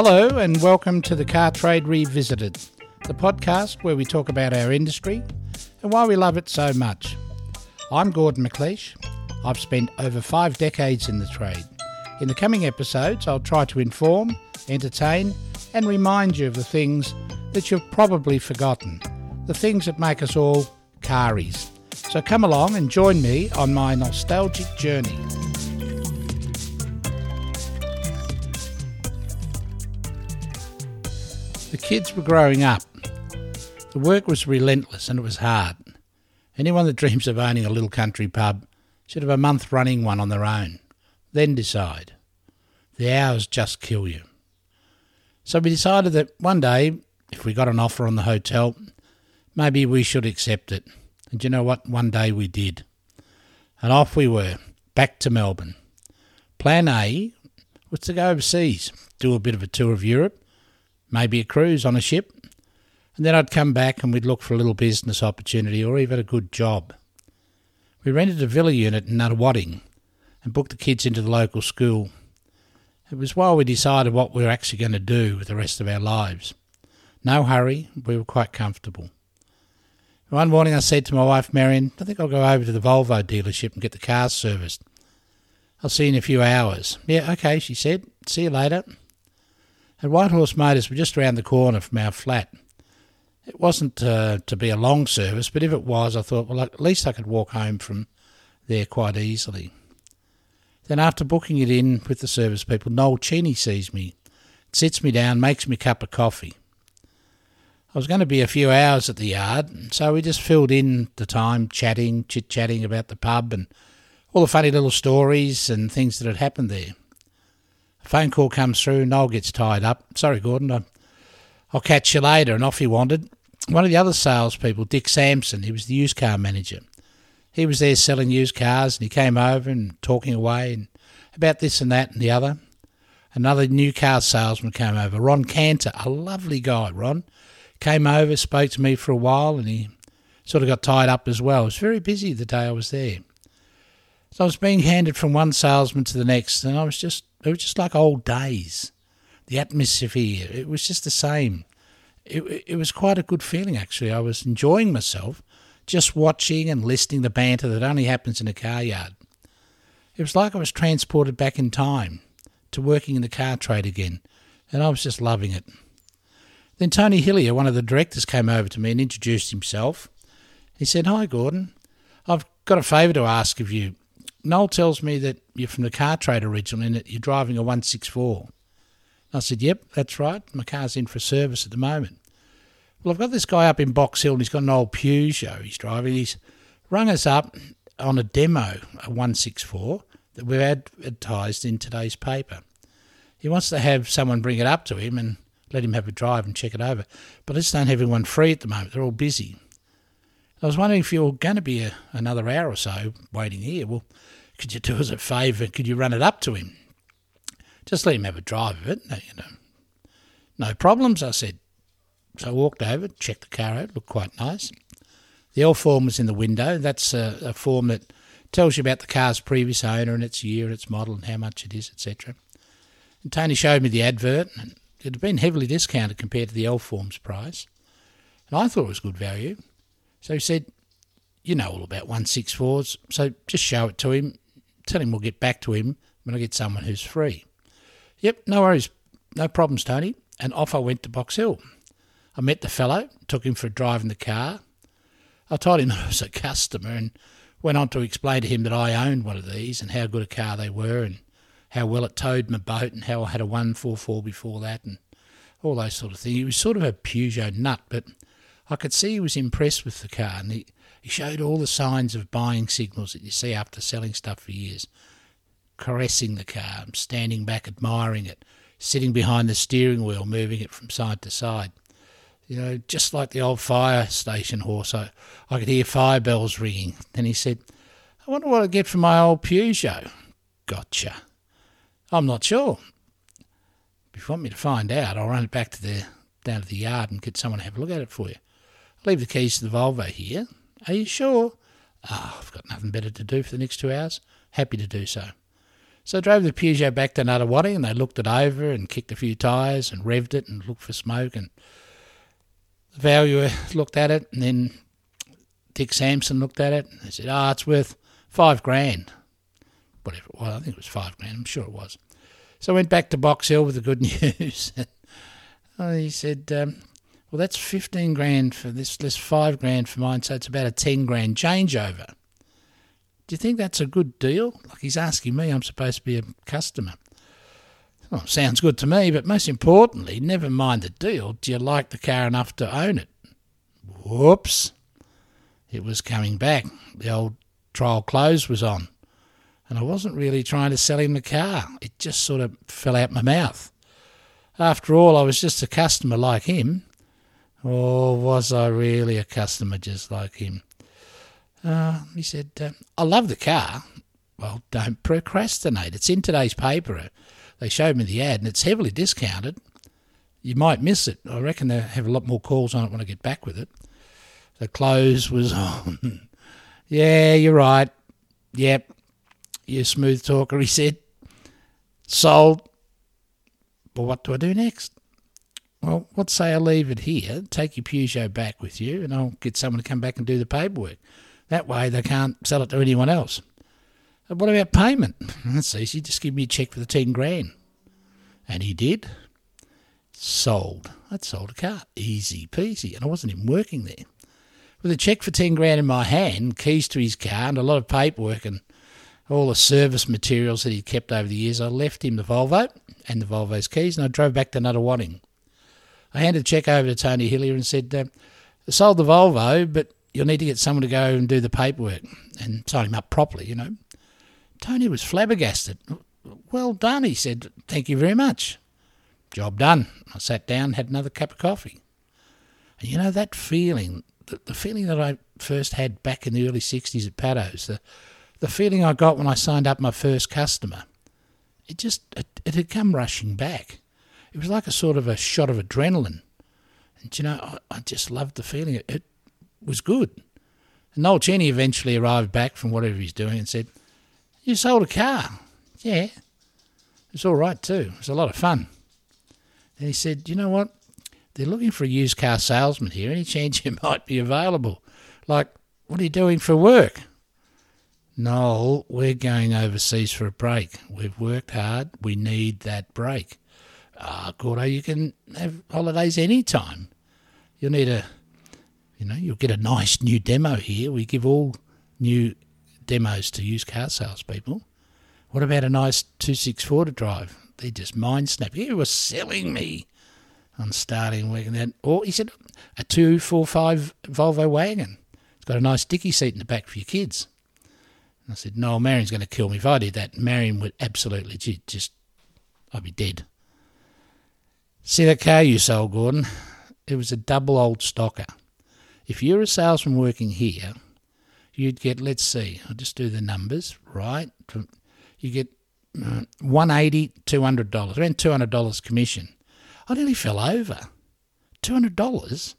Hello, and welcome to the Car Trade Revisited, the podcast where we talk about our industry and why we love it so much. I'm Gordon McLeish. I've spent over five decades in the trade. In the coming episodes, I'll try to inform, entertain, and remind you of the things that you've probably forgotten, the things that make us all caries. So come along and join me on my nostalgic journey. Kids were growing up. The work was relentless and it was hard. Anyone that dreams of owning a little country pub should have a month running one on their own. Then decide. The hours just kill you. So we decided that one day, if we got an offer on the hotel, maybe we should accept it. And you know what? One day we did. And off we were, back to Melbourne. Plan A was to go overseas, do a bit of a tour of Europe, maybe a cruise on a ship, and then I'd come back and we'd look for a little business opportunity or even a good job. We rented a villa unit in Nunawading and booked the kids into the local school. It was while we decided what we were actually going to do with the rest of our lives. No hurry, we were quite comfortable. One morning I said to my wife Marian, I think I'll go over to the Volvo dealership and get the cars serviced. I'll see you in a few hours. Yeah, okay, she said. See you later. At White Horse Motors, we're just around the corner from our flat. It wasn't uh, to be a long service, but if it was, I thought, well, at least I could walk home from there quite easily. Then, after booking it in with the service people, Noel Cheney sees me, sits me down, makes me a cup of coffee. I was going to be a few hours at the yard, so we just filled in the time chatting, chit chatting about the pub and all the funny little stories and things that had happened there. Phone call comes through, Noel gets tied up. Sorry, Gordon, I'll catch you later. And off he wandered. One of the other salespeople, Dick Samson, he was the used car manager. He was there selling used cars and he came over and talking away and about this and that and the other. Another new car salesman came over, Ron Cantor, a lovely guy, Ron came over, spoke to me for a while, and he sort of got tied up as well. It was very busy the day I was there. So I was being handed from one salesman to the next, and I was just, it was just like old days. The atmosphere, it was just the same. It, it was quite a good feeling, actually. I was enjoying myself just watching and listening to banter that only happens in a car yard. It was like I was transported back in time to working in the car trade again, and I was just loving it. Then Tony Hillier, one of the directors, came over to me and introduced himself. He said, Hi, Gordon. I've got a favour to ask of you. Noel tells me that you're from the car trade originally and that you're driving a 164. I said, Yep, that's right. My car's in for service at the moment. Well, I've got this guy up in Box Hill and he's got an old Peugeot he's driving. He's rung us up on a demo, a 164, that we've advertised in today's paper. He wants to have someone bring it up to him and let him have a drive and check it over. But I just don't have anyone free at the moment. They're all busy. I was wondering if you're going to be a, another hour or so waiting here. Well, could you do us a favour? Could you run it up to him? Just let him have a drive of it. No, you know, no problems, I said. So I walked over, checked the car out, looked quite nice. The L form was in the window. That's a, a form that tells you about the car's previous owner and its year, its model, and how much it is, etc. And Tony showed me the advert, and it had been heavily discounted compared to the L Forms price, and I thought it was good value. So he said, You know all about 164s, so just show it to him. Tell him we'll get back to him when I get someone who's free. Yep, no worries, no problems, Tony. And off I went to Box Hill. I met the fellow, took him for a drive in the car. I told him I was a customer and went on to explain to him that I owned one of these and how good a car they were and how well it towed my boat and how I had a 144 before that and all those sort of things. He was sort of a Peugeot nut, but I could see he was impressed with the car and he, he showed all the signs of buying signals that you see after selling stuff for years. Caressing the car, standing back admiring it, sitting behind the steering wheel, moving it from side to side. You know, just like the old fire station horse, I, I could hear fire bells ringing. Then he said, I wonder what I get for my old Peugeot. Gotcha. I'm not sure. If you want me to find out, I'll run it back to the down to the yard and get someone to have a look at it for you. Leave the keys to the Volvo here. Are you sure? Ah, oh, I've got nothing better to do for the next two hours. Happy to do so. So I drove the Peugeot back to Nunawading and they looked it over and kicked a few tyres and revved it and looked for smoke. And the valuer looked at it and then Dick Samson looked at it and they said, oh, it's worth five grand. Whatever it was, I think it was five grand, I'm sure it was. So I went back to Box Hill with the good news. he said, um, well, that's 15 grand for this, this five grand for mine, so it's about a 10 grand changeover. Do you think that's a good deal? Like he's asking me, I'm supposed to be a customer. Well, sounds good to me, but most importantly, never mind the deal, do you like the car enough to own it? Whoops. It was coming back. The old trial close was on. And I wasn't really trying to sell him the car. It just sort of fell out my mouth. After all, I was just a customer like him. Or was I really a customer just like him? Uh, he said, uh, I love the car. Well, don't procrastinate. It's in today's paper. They showed me the ad and it's heavily discounted. You might miss it. I reckon they'll have a lot more calls on it when I get back with it. The close was on. yeah, you're right. Yep. You smooth talker, he said. Sold. But what do I do next? Well, let's say I leave it here, take your Peugeot back with you, and I'll get someone to come back and do the paperwork. That way they can't sell it to anyone else. And what about payment? That's easy. Just give me a check for the 10 grand. And he did. Sold. I'd sold a car. Easy peasy. And I wasn't even working there. With a check for 10 grand in my hand, keys to his car, and a lot of paperwork and all the service materials that he'd kept over the years, I left him the Volvo and the Volvo's keys and I drove back to Nunawading. I handed the check over to Tony Hillier and said, uh, sold the Volvo, but you'll need to get someone to go and do the paperwork and sign him up properly, you know. Tony was flabbergasted. Well done, he said. Thank you very much. Job done. I sat down, had another cup of coffee. And you know, that feeling, the, the feeling that I first had back in the early 60s at Paddo's, the, the feeling I got when I signed up my first customer, it just, it, it had come rushing back. It was like a sort of a shot of adrenaline. And you know, I, I just loved the feeling. It, it was good. And Noel Cheney eventually arrived back from whatever he's doing and said, You sold a car. Yeah. It's all right too. It's a lot of fun. And he said, You know what? They're looking for a used car salesman here. Any chance you might be available? Like, what are you doing for work? Noel, we're going overseas for a break. We've worked hard. We need that break. Ah, Gordo, you can have holidays any time. You'll need a you know, you'll get a nice new demo here. We give all new demos to used car salespeople. What about a nice 264 to drive? They just mind snap. He was selling me on starting working that. Or he said, a 245 Volvo wagon. It's got a nice dicky seat in the back for your kids. And I said, no, Marian's going to kill me. If I did that, Marian would absolutely just, I'd be dead. See that car you sold, Gordon? It was a double old stocker. If you're a salesman working here, you'd get, let's see, I'll just do the numbers, right? You get uh, 180 $200, around $200 commission. I nearly fell over. $200?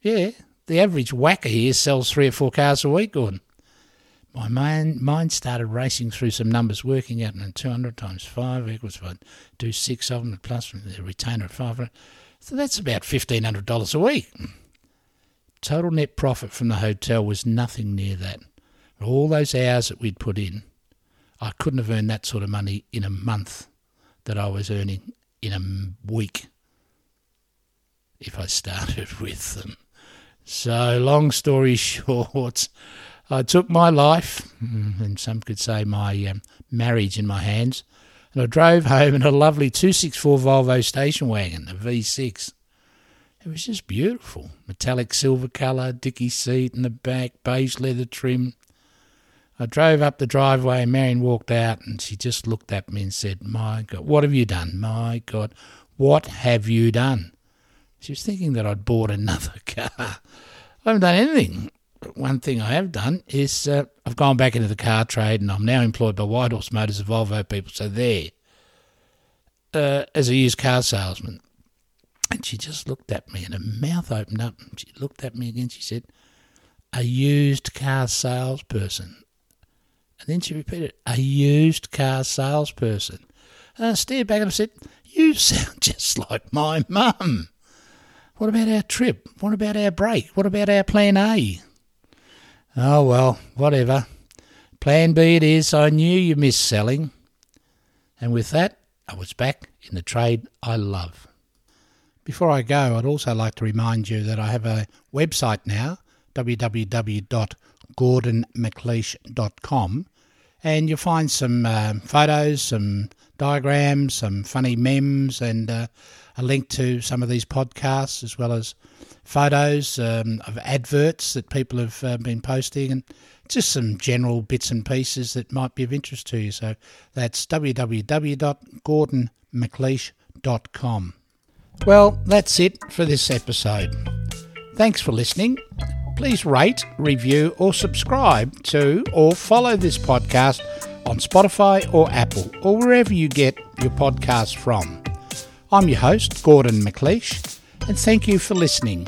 Yeah, the average whacker here sells three or four cars a week, Gordon. My mind, mind started racing through some numbers, working out, and 200 times 5 equals 5. Do six of them, plus the retainer of 500. So that's about $1,500 a week. Total net profit from the hotel was nothing near that. All those hours that we'd put in, I couldn't have earned that sort of money in a month that I was earning in a week if I started with them. So, long story short, I took my life, and some could say my um, marriage, in my hands, and I drove home in a lovely 264 Volvo station wagon, a V6. It was just beautiful. Metallic silver colour, dicky seat in the back, beige leather trim. I drove up the driveway and Marian walked out and she just looked at me and said, My God, what have you done? My God, what have you done? She was thinking that I'd bought another car. I haven't done anything. One thing I have done is uh, I've gone back into the car trade and I'm now employed by White Horse Motors, the Volvo people. So there, uh, as a used car salesman. And she just looked at me and her mouth opened up. And she looked at me again. She said, A used car salesperson. And then she repeated, a used car salesperson. And I stared back and I said, You sound just like my mum. What about our trip? What about our break? What about our plan A? Oh, well, whatever. Plan B it is. I knew you missed selling. And with that, I was back in the trade I love. Before I go, I'd also like to remind you that I have a website now, www.gordonmcleish.com, and you'll find some uh, photos, some diagrams, some funny memes, and uh, a link to some of these podcasts, as well as photos um, of adverts that people have uh, been posting, and just some general bits and pieces that might be of interest to you. So that's www.gordonmcleish.com. Well, that's it for this episode. Thanks for listening. Please rate, review, or subscribe to or follow this podcast on Spotify or Apple or wherever you get your podcasts from. I'm your host, Gordon McLeish, and thank you for listening.